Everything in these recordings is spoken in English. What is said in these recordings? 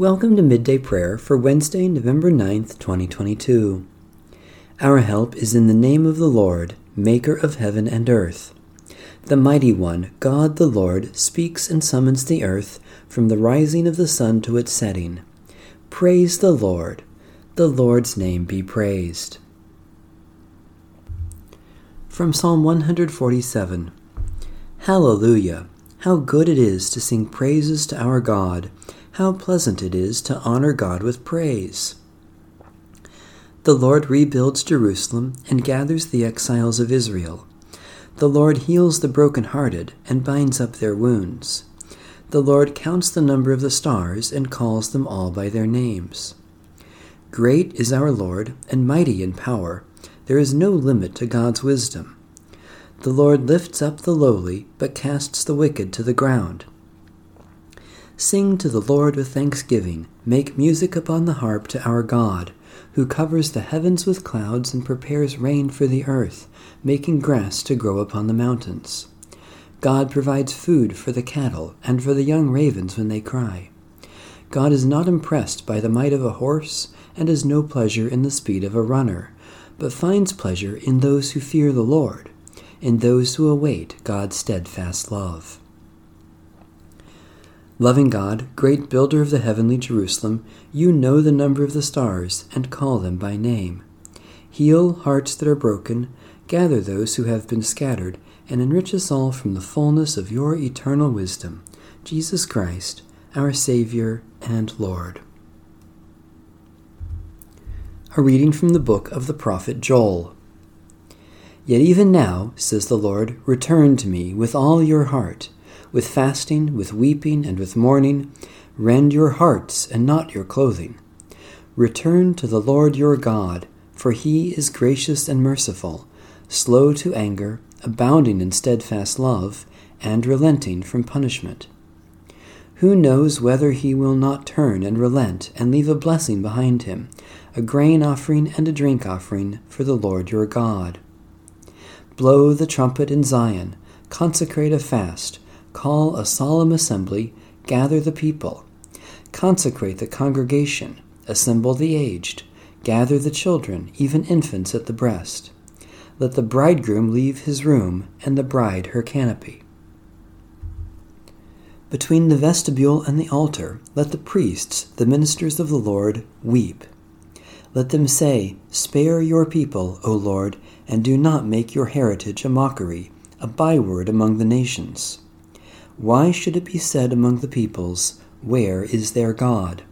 Welcome to Midday Prayer for Wednesday, November 9th, 2022. Our help is in the name of the Lord, Maker of heaven and earth. The Mighty One, God the Lord, speaks and summons the earth from the rising of the sun to its setting. Praise the Lord. The Lord's name be praised. From Psalm 147 Hallelujah! How good it is to sing praises to our God! How pleasant it is to honor God with praise! The Lord rebuilds Jerusalem and gathers the exiles of Israel. The Lord heals the broken-hearted and binds up their wounds. The Lord counts the number of the stars and calls them all by their names. Great is our Lord and mighty in power. There is no limit to God's wisdom. The Lord lifts up the lowly, but casts the wicked to the ground. Sing to the Lord with thanksgiving. Make music upon the harp to our God, who covers the heavens with clouds and prepares rain for the earth, making grass to grow upon the mountains. God provides food for the cattle and for the young ravens when they cry. God is not impressed by the might of a horse and has no pleasure in the speed of a runner, but finds pleasure in those who fear the Lord, in those who await God's steadfast love. Loving God, great builder of the heavenly Jerusalem, you know the number of the stars and call them by name. Heal hearts that are broken, gather those who have been scattered, and enrich us all from the fullness of your eternal wisdom. Jesus Christ, our Savior and Lord. A reading from the book of the prophet Joel. Yet even now, says the Lord, return to me with all your heart with fasting, with weeping, and with mourning. Rend your hearts and not your clothing. Return to the Lord your God, for he is gracious and merciful, slow to anger, abounding in steadfast love, and relenting from punishment. Who knows whether he will not turn and relent and leave a blessing behind him, a grain offering and a drink offering for the Lord your God? Blow the trumpet in Zion, consecrate a fast, Call a solemn assembly, gather the people. Consecrate the congregation, assemble the aged, gather the children, even infants at the breast. Let the bridegroom leave his room, and the bride her canopy. Between the vestibule and the altar, let the priests, the ministers of the Lord, weep. Let them say, Spare your people, O Lord, and do not make your heritage a mockery, a byword among the nations. Why should it be said among the peoples, Where is their God?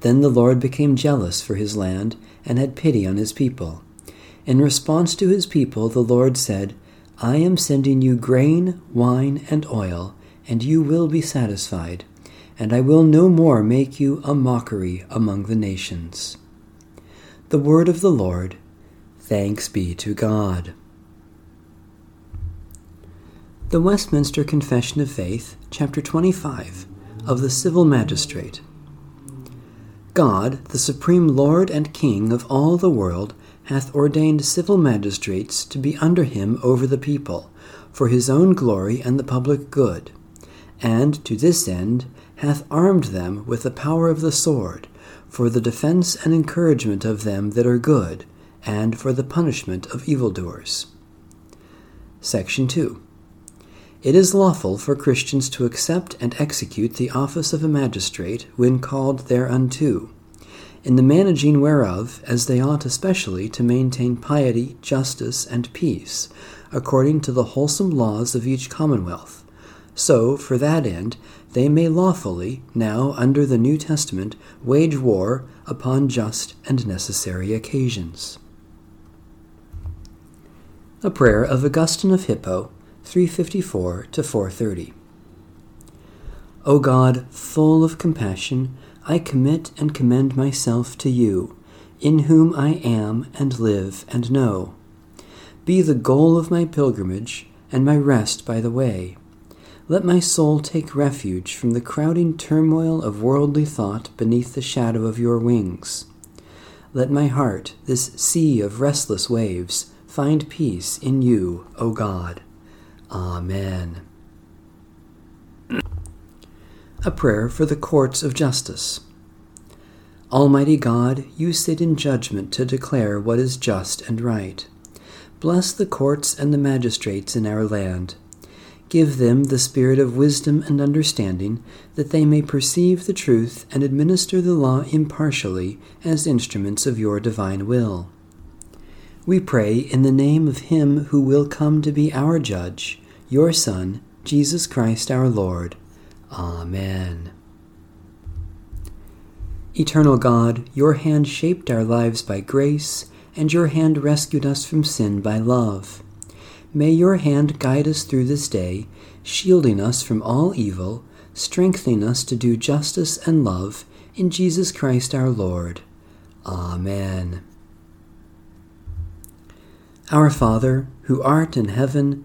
Then the Lord became jealous for his land and had pity on his people. In response to his people, the Lord said, I am sending you grain, wine, and oil, and you will be satisfied, and I will no more make you a mockery among the nations. The word of the Lord. Thanks be to God. The Westminster Confession of Faith, chapter 25, of the Civil Magistrate. God, the supreme Lord and King of all the world, hath ordained civil magistrates to be under him over the people, for his own glory and the public good, and to this end hath armed them with the power of the sword, for the defense and encouragement of them that are good, and for the punishment of evildoers. Section 2. It is lawful for Christians to accept and execute the office of a magistrate when called thereunto, in the managing whereof, as they ought especially to maintain piety, justice, and peace, according to the wholesome laws of each commonwealth. So, for that end, they may lawfully, now under the New Testament, wage war upon just and necessary occasions. A prayer of Augustine of Hippo 354 to 430. O God, full of compassion, I commit and commend myself to you, in whom I am and live and know. Be the goal of my pilgrimage and my rest by the way. Let my soul take refuge from the crowding turmoil of worldly thought beneath the shadow of your wings. Let my heart, this sea of restless waves, find peace in you, O God. Amen. A prayer for the courts of justice. Almighty God, you sit in judgment to declare what is just and right. Bless the courts and the magistrates in our land. Give them the spirit of wisdom and understanding, that they may perceive the truth and administer the law impartially as instruments of your divine will. We pray in the name of Him who will come to be our judge, your Son, Jesus Christ our Lord. Amen. Eternal God, your hand shaped our lives by grace, and your hand rescued us from sin by love. May your hand guide us through this day, shielding us from all evil, strengthening us to do justice and love, in Jesus Christ our Lord. Amen. Our Father, who art in heaven,